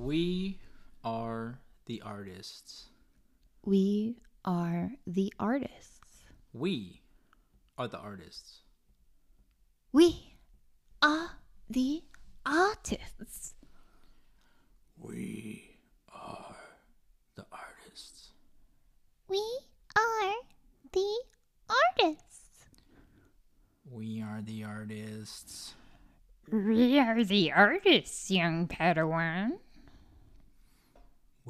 We are the artists. We are the artists. We are the artists. We are the artists. We are the artists. We are the artists. We are the artists. We are the artists, young Padawan.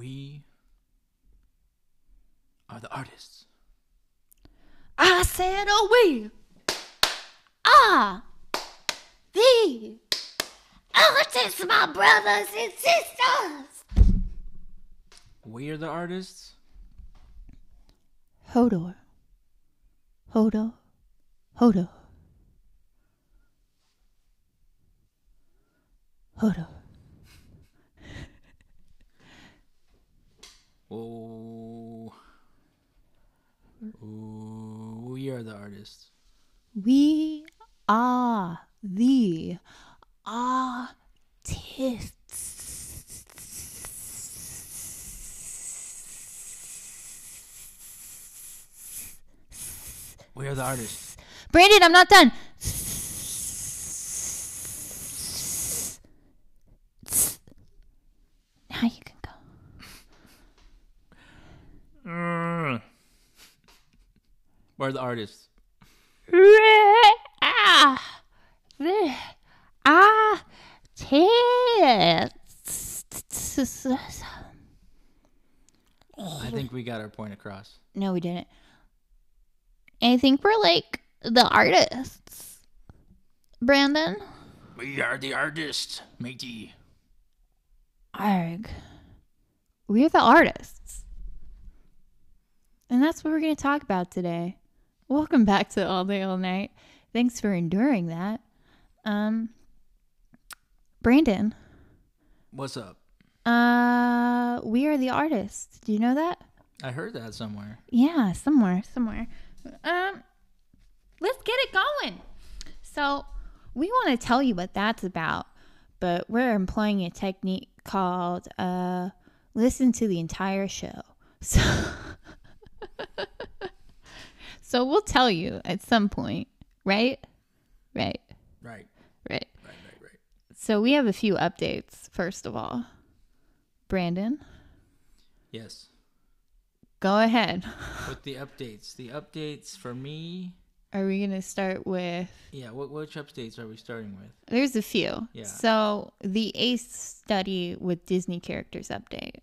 We are the artists. I said, oh, we are the artists, my brothers and sisters. We are the artists. Hodor. Hodor. Hodor. Hodor. Oh. Ooh, we are the artists. We are the artists. We are the artists. Brandon, I'm not done. Now you can go. We're the artists. Ah, the artists. I think we got our point across. No, we didn't. I think we're like the artists. Brandon? We are the artists, matey. Arg. We're the artists. And that's what we're going to talk about today. Welcome back to All Day All Night. Thanks for enduring that. Um Brandon, What's up? uh we are the artists. Do you know that? I heard that somewhere. Yeah, somewhere, somewhere. Um, let's get it going. So, we want to tell you what that's about, but we're employing a technique called uh, listen to the entire show. So, so we'll tell you at some point, right? Right, Right, right. right, right, right. So, we have a few updates, first of all. Brandon, Yes. Go ahead. With the updates. The updates for me. Are we going to start with Yeah, what which updates are we starting with? There's a few. Yeah. So the ACE study with Disney characters update.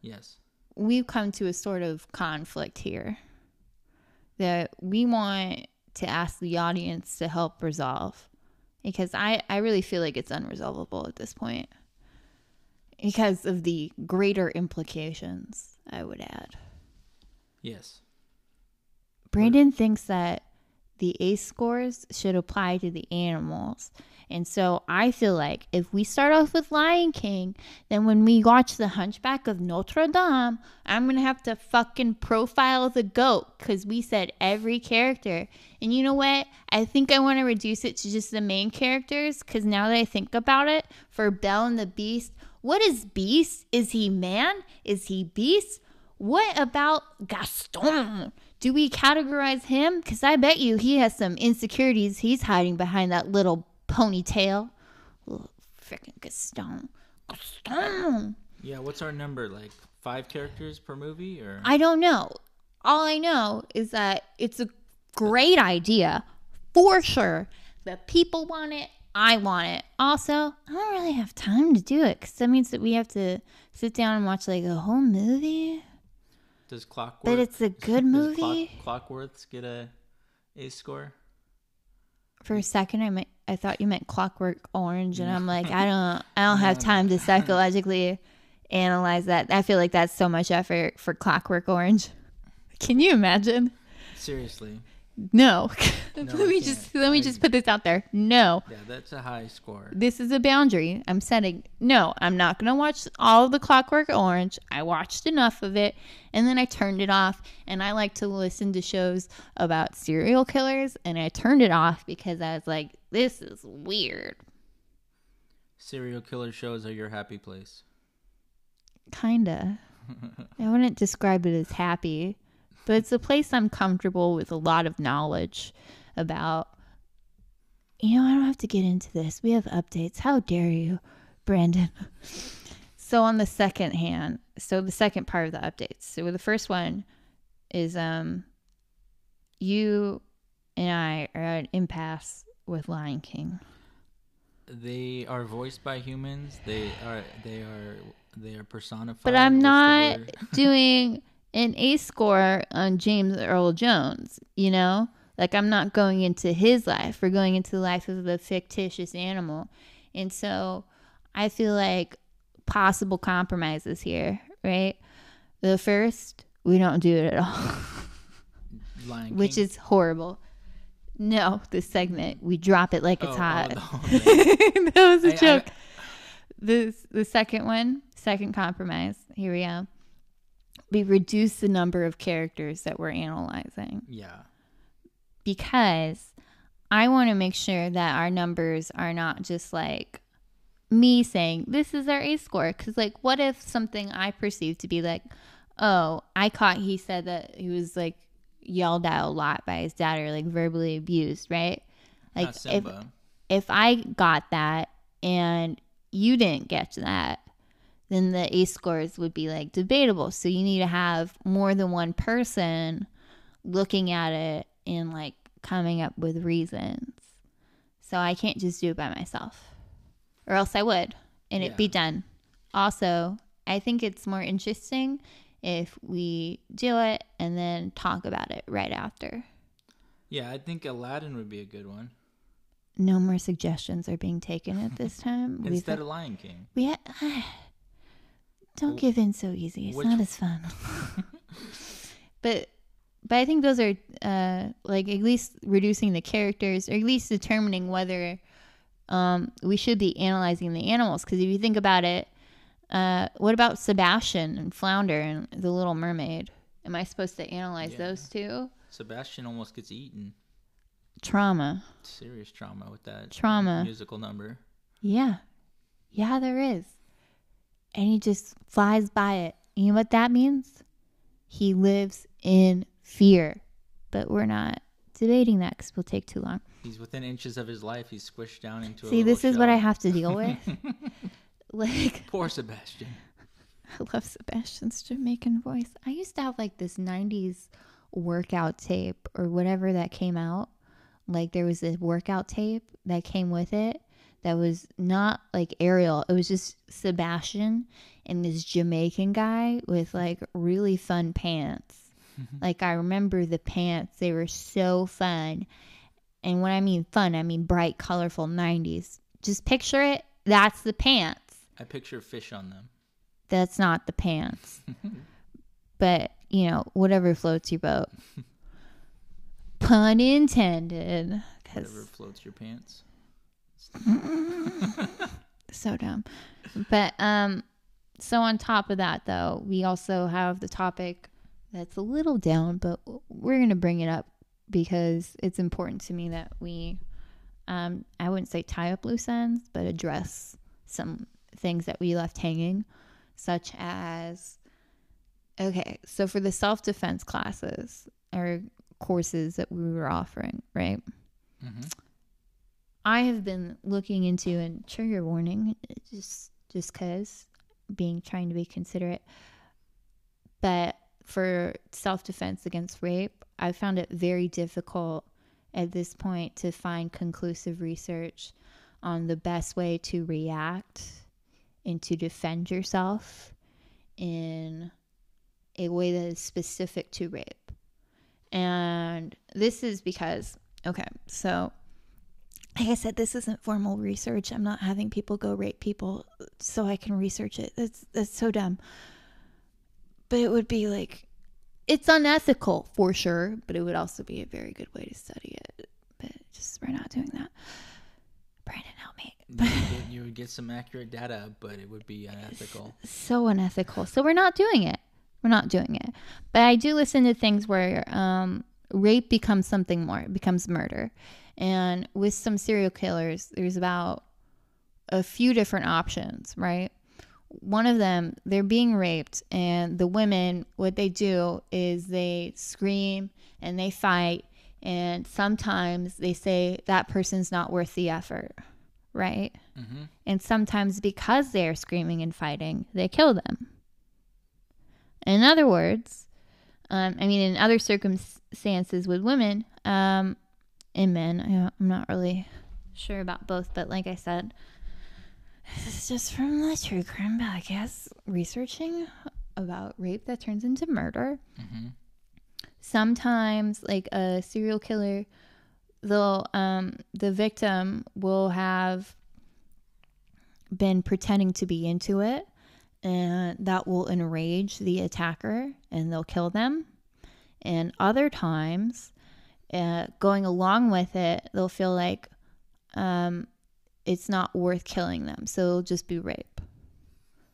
Yes. We've come to a sort of conflict here that we want to ask the audience to help resolve because I, I really feel like it's unresolvable at this point because of the greater implications, I would add. Yes. Brandon thinks that the ACE scores should apply to the animals. And so I feel like if we start off with Lion King, then when we watch The Hunchback of Notre Dame, I'm going to have to fucking profile the goat because we said every character. And you know what? I think I want to reduce it to just the main characters because now that I think about it, for Belle and the Beast, what is Beast? Is he man? Is he beast? What about Gaston? Do we categorize him? Because I bet you he has some insecurities he's hiding behind that little ponytail. Little freaking Gaston. Gaston. Yeah, what's our number? Like five characters per movie or I don't know. All I know is that it's a great idea for sure. The people want it. I want it. Also, I don't really have time to do it because that means that we have to sit down and watch like a whole movie. Does Clockwork But it's a good does Clock- movie. Clockworths get a A score? For a second, I meant, I thought you meant Clockwork Orange, and I'm like, I don't, I don't have time to psychologically analyze that. I feel like that's so much effort for Clockwork Orange. Can you imagine? Seriously. No. No, let me can't. just let me I- just put this out there. No. Yeah, that's a high score. This is a boundary I'm setting. No, I'm not going to watch all of the Clockwork Orange. I watched enough of it and then I turned it off. And I like to listen to shows about serial killers and I turned it off because I was like, this is weird. Serial killer shows are your happy place. Kinda. I wouldn't describe it as happy, but it's a place I'm comfortable with a lot of knowledge about. You know, I don't have to get into this. We have updates. How dare you, Brandon? So on the second hand, so the second part of the updates. So the first one is um you and I are at an impasse with Lion King. They are voiced by humans. They are they are they are personified. But I'm not doing an A score on James Earl Jones, you know? Like I'm not going into his life. We're going into the life of a fictitious animal. And so I feel like possible compromises here, right? The first, we don't do it at all, which is horrible. No, this segment, we drop it like it's Oh, oh, hot. no, that was a I- I- joke. the the second one, second compromise. Here we go. We reduce the number of characters that we're analyzing yeah. because I want to make sure that our numbers are not just like me saying this is our A score. Because like, what if something I perceive to be like, oh, I caught he said that he was like yelled at a lot by his dad or like verbally abused, right? Like if if I got that and you didn't get that, then the A scores would be like debatable. So you need to have more than one person looking at it and like coming up with reasons. So I can't just do it by myself, or else I would, and it'd be done. Also, I think it's more interesting if we do it and then talk about it right after. Yeah, I think Aladdin would be a good one No more suggestions are being taken at this time. We've- instead of Lion King. We ha- don't give in so easy. It's which- not as fun. but but I think those are uh, like at least reducing the characters, or at least determining whether um, we should be analyzing the animals. Because if you think about it, uh, what about Sebastian and Flounder and the Little Mermaid? Am I supposed to analyze Yeah. those two? Sebastian almost gets eaten. Trauma. Serious trauma with that Trauma. musical number. Yeah. Yeah, there is. And he just flies by it. You know what that means? He lives in fear. But we're not debating that because we'll take too long. He's within inches of his life. He's squished down into. a See, this is what I have to deal with. like, Poor Sebastian. I love Sebastian's Jamaican voice. I used to have like this 90s workout tape or whatever that came out. Like there was this workout tape that came with it that was not like Ariel. It was just Sebastian and this Jamaican guy with like really fun pants. Mm-hmm. like I remember the pants. They were so fun. And when I mean fun, I mean bright, colorful 90s. Just picture it. That's the pants I picture fish on them. that's not the pants. but, you know, whatever floats your boat. Pun intended. Whatever floats your pants. so dumb. But, um, so on top of that, though, we also have the topic that's a little down, but we're going to bring it up because it's important to me that we, um, I wouldn't say tie up loose ends, but address some things that we left hanging, such as okay, so for the self defense classes or courses that we were offering, right? hmm I have been looking into and trigger warning, just just cause being trying to be considerate. But for self defense against rape, I found it very difficult at this point to find conclusive research on the best way to react and to defend yourself in a way that is specific to rape. And this is because, okay, so like I said, this isn't formal research. I'm not having people go rape people so I can research it. That's that's so dumb. But it would be like it's unethical for sure, but it would also be a very good way to study it. But just we're not doing that. Brandon, help me. You, would get, you would get some accurate data, but it would be unethical. so unethical. So we're not doing it. We're not doing it. But I do listen to things where um, rape becomes something more. It becomes murder. And with some serial killers, there's about a few different options, right? one of them they're being raped and the women what they do is they scream and they fight and sometimes they say that person's not worth the effort right Mm-hmm. and sometimes because they're screaming and fighting they kill them in other words um, i mean in other circumstances with women um, and men I, i'm not really sure about both but like i said this is just from the True Crime Podcast researching about rape that turns into murder. Mm-hmm. Sometimes, like a serial killer, they'll um, the victim will have been pretending to be into it, and that will enrage the attacker, and they'll kill them. And other times, uh, going along with it, they'll feel like um, it's not worth killing them. So it'll just be rape,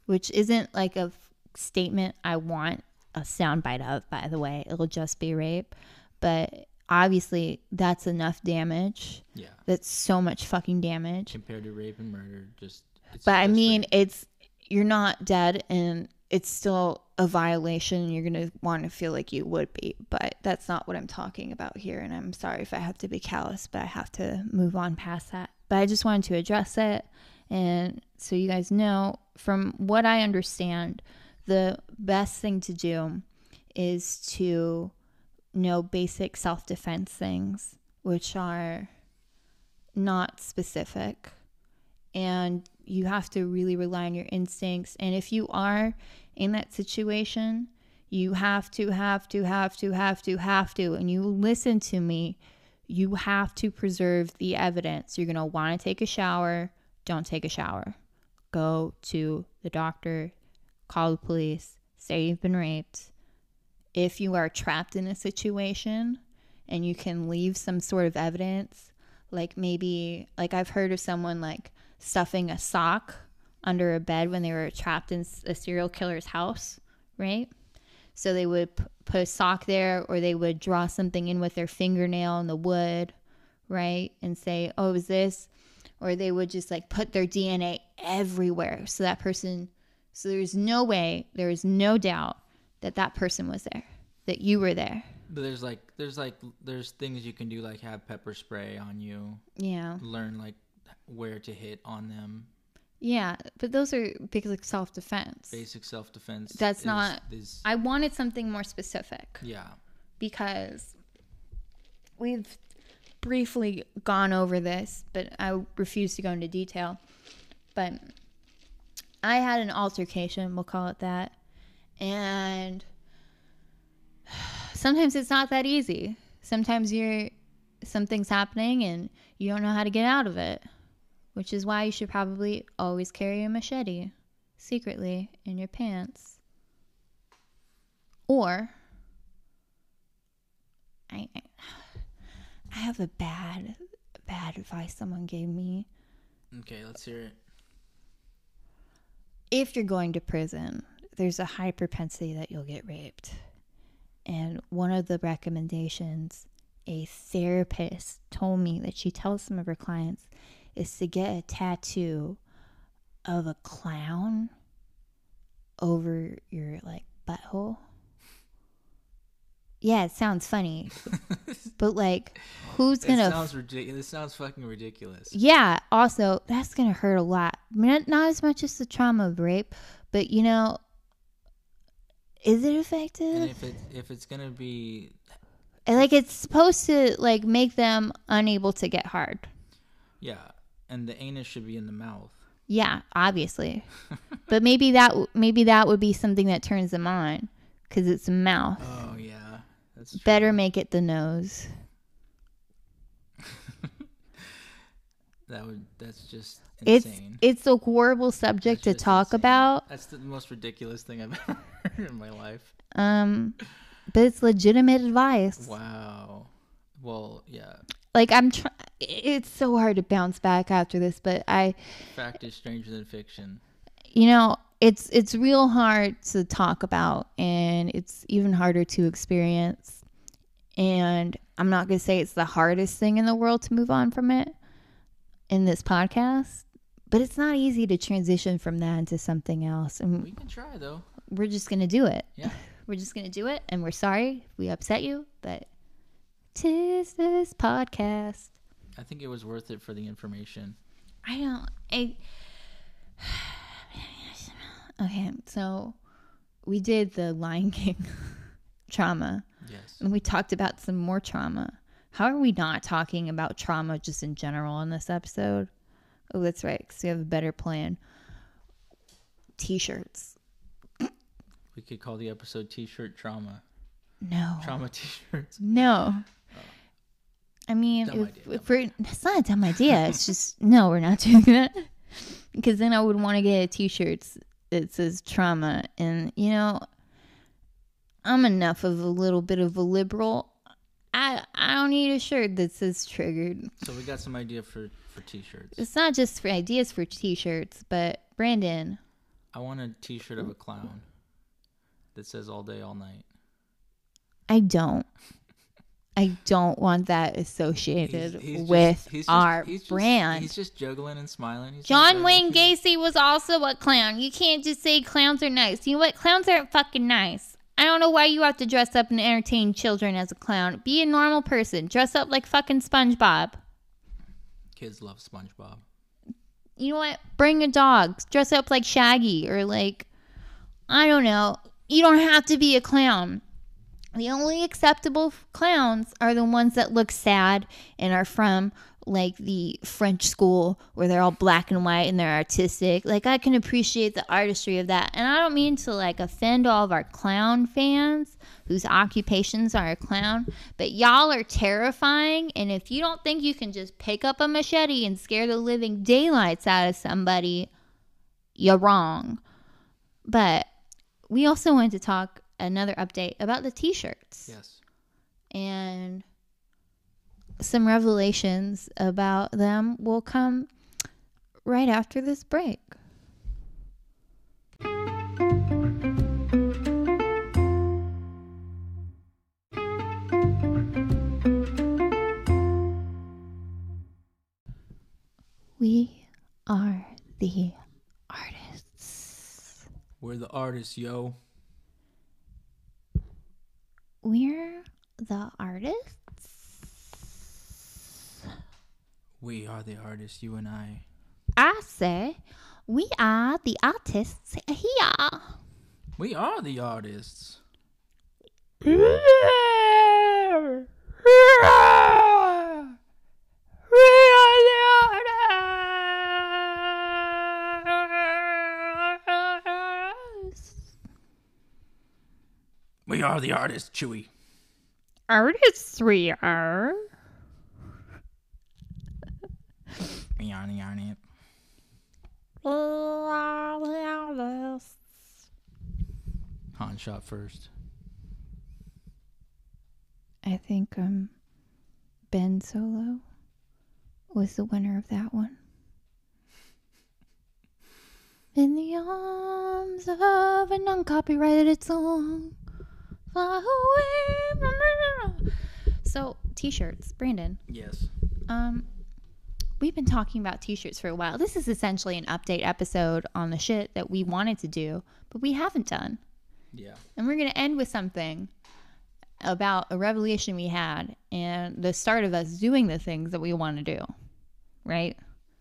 which isn't like a f- statement I want a soundbite of, by the way. It'll just be rape. But obviously, that's enough damage. Yeah. That's so much fucking damage. Compared to rape and murder, just. It's But I mean, rape. it's you're not dead and it's still a violation and you're going to want to feel like you would be. But that's not what I'm talking about here. And I'm sorry if I have to be callous, but I have to move on past that. But I just wanted to address it. And so you guys know, from what I understand, the best thing to do is to know basic self defense things, which are not specific and you have to really rely on your instincts. And if you are in that situation, you have to, have to, have to, have to, have to, and you listen to me, you have to preserve the evidence. You're going to want to take a shower, don't take a shower. Go to the doctor, call the police, say you've been raped. If you are trapped in a situation and you can leave some sort of evidence, like maybe, like I've heard of someone like, stuffing a sock under a bed when they were trapped in a serial killer's house, right? So they would p- put a sock there or they would draw something in with their fingernail in the wood, right? And say, oh, is this? Or they would just like put their DNA everywhere. So that person, so there's no way, there is no doubt that that person was there, that you were there. But there's like there's like there's things you can do like have pepper spray on you, Yeah. learn like where to hit on them. Yeah. But those are basic self defense. Basic self defense. That's not- Is, I wanted something more specific. yeah. because we've briefly gone over this, but I refuse to go into detail. But I had an altercation, we'll call it that. And sometimes it's not that easy. Sometimes you're something's happening and you don't know how to get out of it, which is why you should probably always carry a machete secretly in your pants. Or I I- have a bad bad advice someone gave me. Okay, let's hear it. If you're going to prison, there's a high propensity that you'll get raped. And one of the recommendations a therapist told me that she tells some of her clients is to get a tattoo of a clown over your like butthole. Yeah, it sounds funny. but like who's gonna sounds ridiculous. This sounds fucking ridiculous. Yeah, also, that's to hurt a lot. Not, not as much as the trauma of rape, but you know, is it And effective? if it if it's gonna be And, like it's supposed to like make them unable to get hard. yeah, and the anus should be in the mouth. Yeah, obviously. but maybe that maybe that would be something that turns them on cuz it's mouth. Oh yeah, that's true. Better make it the nose. That would that's just insane. it's it's a horrible subject to talk insane. about. That's the most ridiculous thing I've ever heard in my life. Um but it's legitimate advice. Wow. Well, yeah. like I'm trying. It's so hard to bounce back after this, but I, Fact is stranger than fiction. you know, it's it's real hard to talk about, and it's even harder to experience. And I'm not gonna say it's the hardest thing in the world to move on from it in this podcast, but it's not easy to transition from that into something else. And We can try though. we're just going to do it. Yeah. We're just going to do it. And we're sorry if we upset you, but tis this podcast. I think it was worth it for the information. I don't. I. Okay, so we did the Lion King trauma, Yes. and we talked about some more trauma. How are we not talking about trauma just in general in this episode? Oh, that's right, because we have a better plan. T-shirts. We could call the episode T-shirt trauma. No. Trauma T-shirts. No. I mean, if, idea, if we're, it's not a dumb idea. It's just, no, we're not doing that. Because then I would want to get a t shirt that says trauma. And, you know, I'm enough of a little bit of a liberal. I, I don't need a shirt that says triggered. So we got some idea for for T-shirts. It's not just for ideas for t shirts, but Brandon, I want a T-shirt of a clown that says "all day, all night." I don't. I don't want that associated He's- he's just- with he's just- our he's just- brand. He's just juggling and smiling. He's John Wayne Gacy was also a clown. You can't just say clowns are nice. You know what? Clowns aren't fucking nice. I don't know why you have to dress up and entertain children as a clown. Be a normal person. Dress up like fucking SpongeBob. Kids love SpongeBob. You know what? Bring a dog. Dress up like Shaggy or like, I don't know. You don't have to be a clown. The only acceptable clowns are the ones that look sad and are from like the French school where they're all black and white and they're artistic. Like I can appreciate the artistry of that. And I don't mean to like offend all of our clown fans whose occupations are a clown, but y'all are terrifying and if you don't think you can just pick up a machete and scare the living daylights out of somebody, you're wrong. But we also wanted to talk another update about the t-shirts Yes. and some revelations about them will come right after this break. We are the artists. We're the artists, yo. We're the artists. We are the artists, you and I. I say we are the artists here. We are the artists. We are the artists, Chewy. Artists we are. Yarny, yarny. Han shot first. I think um Ben Solo was the winner of that one. In the arms of an uncopyrighted song. Fly away from. So, t-shirts, Brandon. Yes. Um, we've been talking about t-shirts for a while. This is essentially an update episode on the shit that we wanted to do, but we haven't done. Yeah. And we're going to end with something about a revelation we had and the start of us doing the things that we want to do. Right?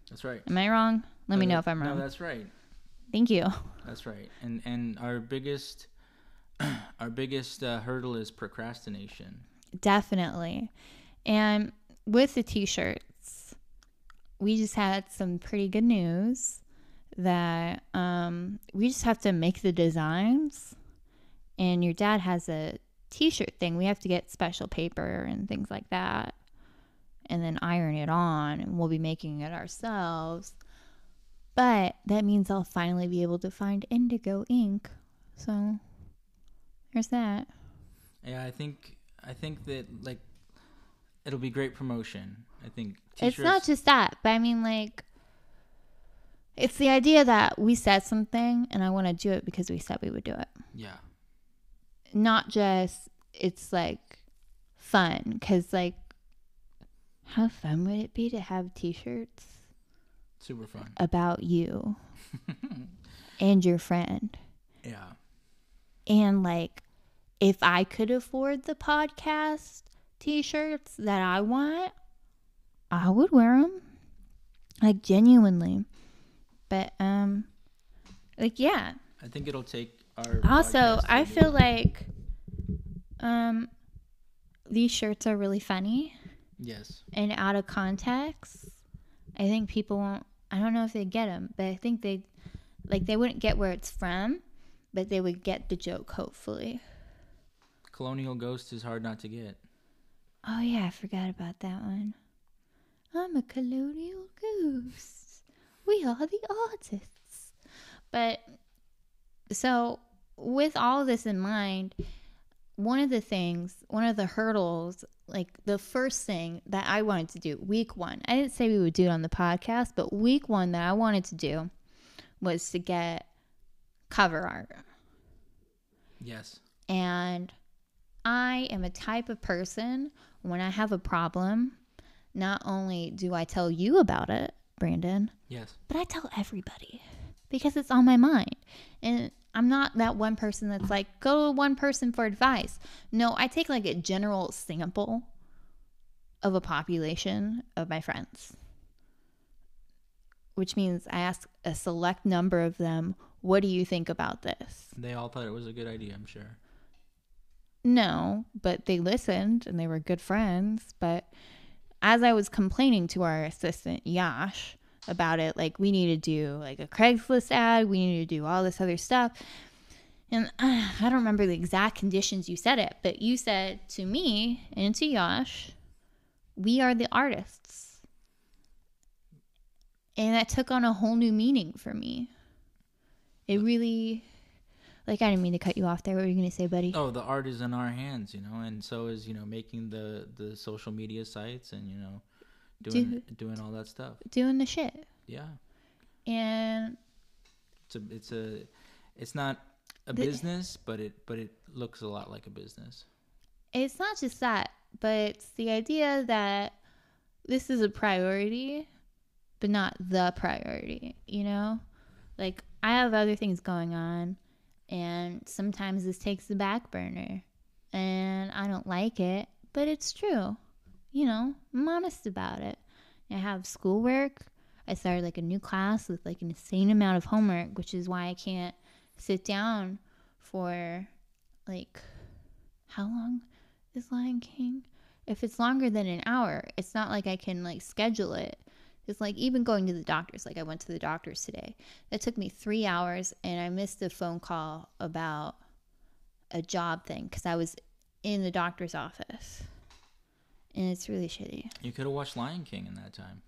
That's right. Am I wrong? Let me know if I'm wrong. No, that's right. Thank you. That's right. And and our biggest our biggest uh, hurdle is procrastination. Definitely. And with the t shirts, we just had some pretty good news that um, we just have to make the designs. And your dad has a t shirt thing. We have to get special paper and things like that. And then iron it on, and we'll be making it ourselves. But that means I'll finally be able to find indigo ink. So there's that. Yeah, I think I think that like it'll be great promotion. I think It's not just that, but I mean, like, it's the idea that we said something and I want to do it because we said we would do it. yeah. Not just, it's like fun. Because, like, how fun would it be to have t shirts Super fun. about you and your friend. Yeah. And like, if I could afford the podcast t shirts that I want, I would wear them. Like, genuinely. But, um, like, yeah. I think it'll take our. Also, I feel like, um, these shirts are really funny Yes. and out of context. I think people won't, I don't know if they get them, but I think they, like, they wouldn't get where it's from, but they would get the joke, hopefully. Colonial Ghost is hard not to get. Oh yeah, I forgot about that one. I'm a colonial ghost. We are the artists. But so with all this in mind, one of the things, one of the hurdles, like the first thing that I wanted to do, week one, I didn't say we would do it on the podcast, but week one that I wanted to do was to get cover art. Yes. And I am a type of person when I have a problem, not only do I tell you about it, Brandon, Yes. but I tell everybody because it's on my mind. And I'm not that one person that's like, go to one person for advice. No, I take like a general sample of a population of my friends, which means I ask a select number of them, what do you think about this? They all thought it was a good idea, I'm sure. No, but they listened and they were good friends. But as I was complaining to our assistant, Yash, about it, like we need to do like a Craigslist ad, we need to do all this other stuff. And uh, I don't remember the exact conditions you said it, but you said to me and to Yash, we are the artists. And that took on a whole new meaning for me. It really, like, I didn't mean to cut you off there. What were you going to say, buddy? Oh, the art is in our hands, you know, and so is you know making the the social media sites and you know doing doing all that stuff. doing the shit. Yeah, And it's a it's a it's not a The- business, but it but it looks a lot like a business. it's not just that, but it's the idea that this is a priority, but not the priority, you know? Like, I have other things going on, and sometimes this takes the back burner, and I don't like it, but it's true. You know, I'm honest about it. I have schoolwork. I started like a new class with like an insane amount of homework, which is why I can't sit down for like how long is Lion King? If it's longer than an hour, it's not like I can like schedule it. It's like even going to the doctors. Like I went to the doctors today. That took me three hours, and I missed a phone call about a job thing because I was in the doctor's office, and it's really shitty. You could have watched Lion King in that time.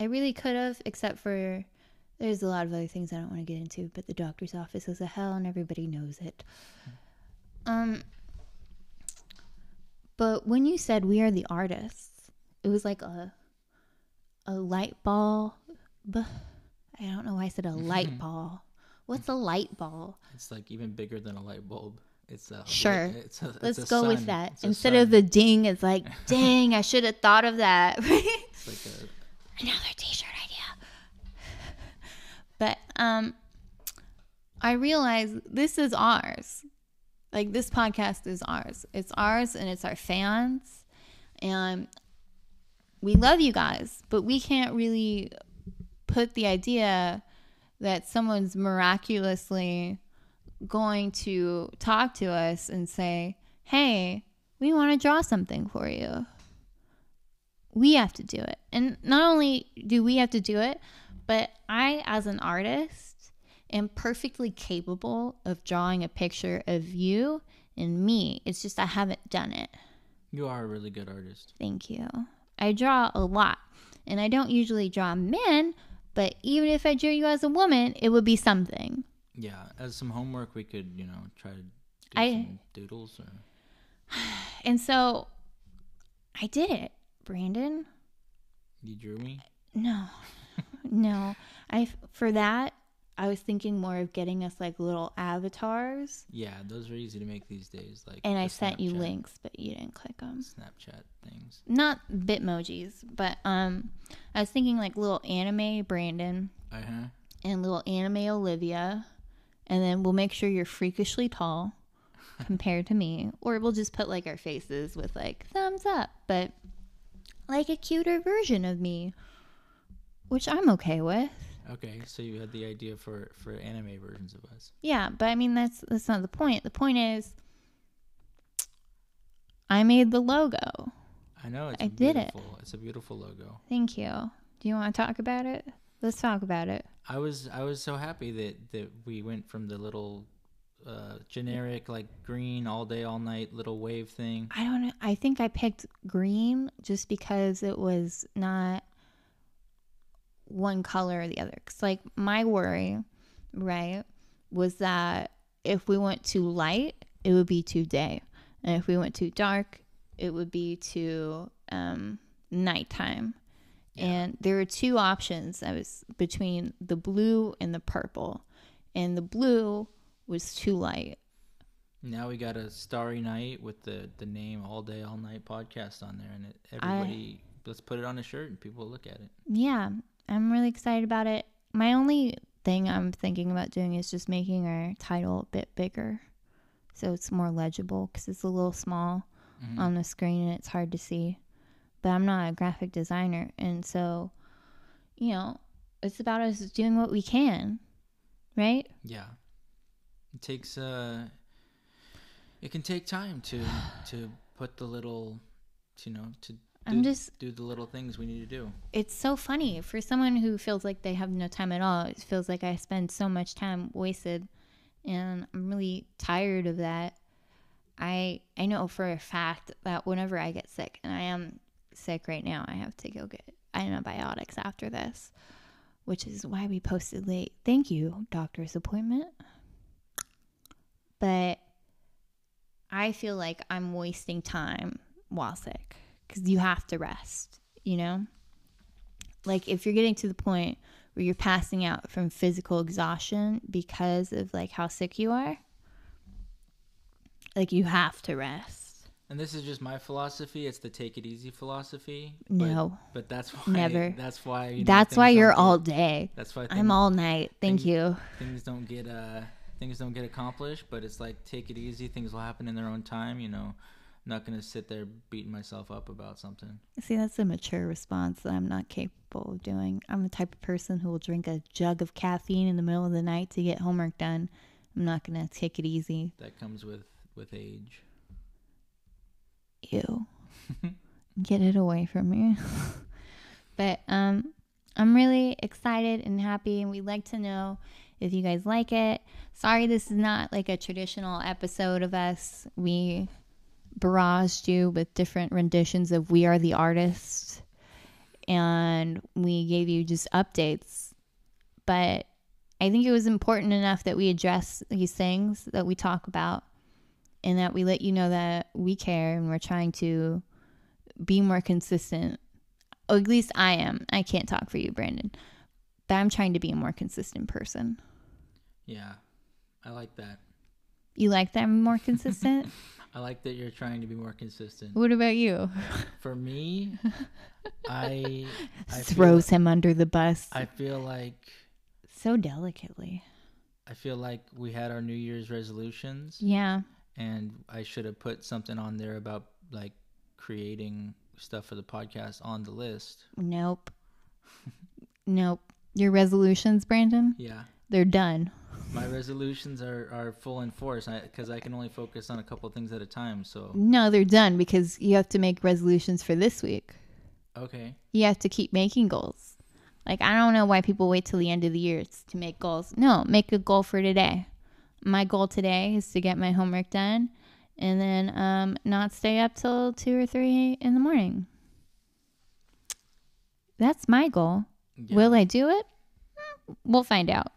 I really could have, except for there's a lot of other things I don't want to get into, but the doctor's office is a hell and everybody knows it. Um but when you said we are the artists, it was like a a light ball I don't know why I said a light ball. What's a light ball? It's like even bigger than a light bulb. It's a Sure. It's a, Let's go with that. It's Instead of the ding, it's like, dang, I should have thought of that. it's like a another t-shirt idea but um i realize this is ours like this podcast is ours it's ours and it's our fans and we love you guys but we can't really put the idea that someone's miraculously going to talk to us and say hey we want to draw something for you we have to do it. And not only do we have to do it, but I, as an artist, am perfectly capable of drawing a picture of you and me. It's just I haven't done it. you are a really good artist. Thank you. I draw a lot, and I don't usually draw men, but even if I drew you as a woman, it would be something. Yeah, as some homework, we could you know try to do I- some doodles or And so I did it, Brandon. you drew me. No, no. I for that I was thinking more of getting us like little avatars. Yeah, those are easy to make these days. Like, and I sent you links, but you didn't click them. Snapchat things. Not Bitmojis, but um, I was thinking like little anime Brandon Uh huh. and little anime Olivia, and then we'll make sure you're freakishly tall compared to me, or we'll just put like our faces with like thumbs up, but like a cuter version of me, which I'm okay with. Okay, so you had the idea for for anime versions of us. Yeah, but I mean that's that's not the point. The point is I made the logo. I know it's I did it. It's a beautiful logo. Thank you. Do you want to talk about it? Let's talk about it. I was I was so happy that that we went from the little uh, generic like green all day all night little wave thing. I don't know. I think I picked green just because it was not one color or the other. Cause like my worry, right, was that if we went too light, it would be too day, and if we went too dark, it would be too um, nighttime. Yeah. And there were two options. I was between the blue and the purple, and the blue was too light. Now we got a starry night with the the name all day all night podcast on there, and it, I- everybody let's put it on a shirt and people will look at it. Yeah, I'm really excited about it. My only thing I'm thinking about doing is just making our title a bit bigger so it's more legible because it's a little small Mhm. on the screen and it's hard to see. But I'm not a graphic designer, and so, you know, it's about us doing what we can, right? Yeah, it takes uh, it can take time to to put the little, you know, to do, I'm just do the little things we need to do. it's so funny for someone who feels like they have no time at all. It feels like I spend so much time wasted, and I'm really tired of that. I I know for a fact that whenever I get sick, and I am sick right now, I have to go get antibiotics after this, which is why we posted late. Thank you, doctor's appointment. But I feel like I'm wasting time while sick because you have to rest, you know? Like if you're getting to the point where you're passing out from physical exhaustion because of like how sick you are, like you have to rest. And this is just my philosophy. It's the take it easy philosophy. No, but that's why. Never. That's why. You know, that's why you're all day. That's why I'm all night. Thank things- you. things don't get uh things don't get accomplished but it's like take it easy things will happen in their own time you know not gonna sit there beating myself up about something See, that's a mature response that I'm not capable of doing. I'm the type of person who will drink a jug of caffeine in the middle of the night to get homework done. I'm not going to take it easy. that comes with with age Ew. Get it away from me. but um I'm really excited and happy and we'd like to know if you guys like it. Sorry this is not like a traditional episode of us. We barraged you with different renditions of We Are the Artist and we gave you just updates. But I think it was important enough that we address these things that we talk about and that we let you know that we care and we're trying to be more consistent. Or at least I am. I can't talk for you, Brandon. But I'm trying to be a more consistent person. yeah i like that You like that I'm more consistent? i like that you're trying to be more consistent what about you? for me i I feel, Throws him under the bus i feel like so delicately. i feel like we had our new year's resolutions Yeah. and i should have put something on there about like creating stuff for the podcast on the list Nope. nope. Your resolutions, Brandon, yeah they're done. My resolutions are, are full in force because I, can only focus on a couple things at a time. So, No, they're done because you have to make resolutions for this week. okay. you have to keep making goals. Like I don't know why people wait till the end of the year to make goals. No, make a goal for today. My goal today is to get my homework done and then um, not stay up till two or three in the morning. That's my goal. Yeah. Will I do it? Mm, We'll find out.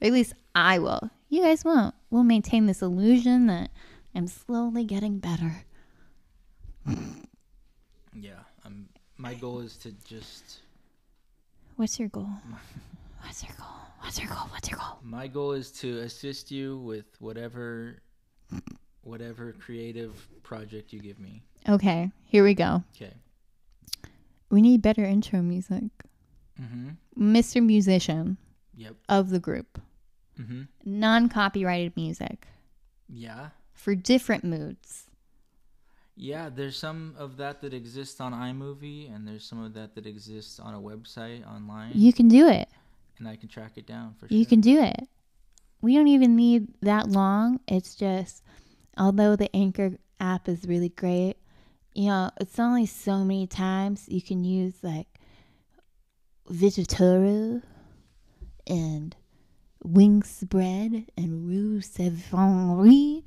Or at least I will. You guys won't. We'll maintain this illusion that I'm slowly getting better. Yeah. Um, my goal is to just. What's your goal? What's your goal? What's your goal? What's your goal? My goal is to assist you with whatever, whatever creative project you give me. Okay, here we go. Okay. We need better intro music. Mm-hmm. Mr. Musician Yep. of the group. Mm-hmm. Non copyrighted music Yeah. for different moods. Yeah, there's some of that that exists on iMovie, and there's some of that that exists on a website online, You can do it. and I can track it down for You sure. can do it. We don't even need that long. It's just, although the Anchor app is really great, you know, it's only so many times you can use like Vegetaro and wing spread and Rue savonry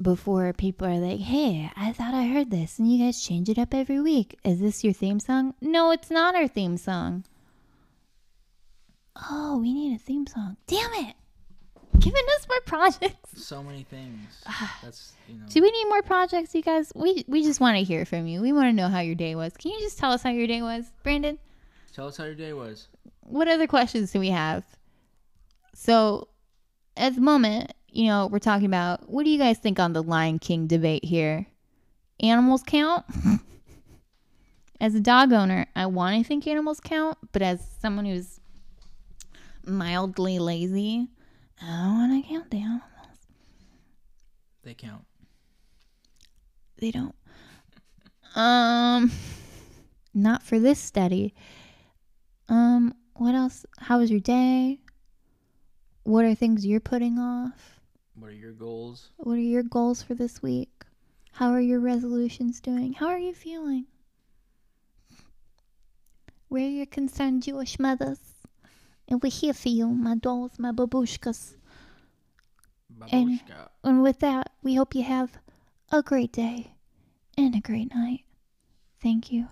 before people are like, hey, I thought I heard this and you guys change it up every week. Is this your theme song? No, it's not our theme song. Oh, we need a theme song. Damn it. Giving us more projects. So many things. That's you know. Do we need more projects, you guys? We we just want to hear from you. We want to know how your day was. Can you just tell us how your day was, Brandon? Tell us how your day was. What other questions do we have? So, at the moment, you know, we're talking about what do you guys think on the Lion King debate here? Animals count? as a dog owner, I want to think animals count, but as someone who's mildly lazy, I don't want to count the animals. They count. They don't. Um, not for this study. Um, what else? How was your day? What are things you're putting off? What are your goals? What are your goals for this week? How are your resolutions doing? How are you feeling? We're your concerned Jewish mothers. And we're here for you, my dolls, my babushkas. And- And with that, we hope you have a great day and a great night. Thank you.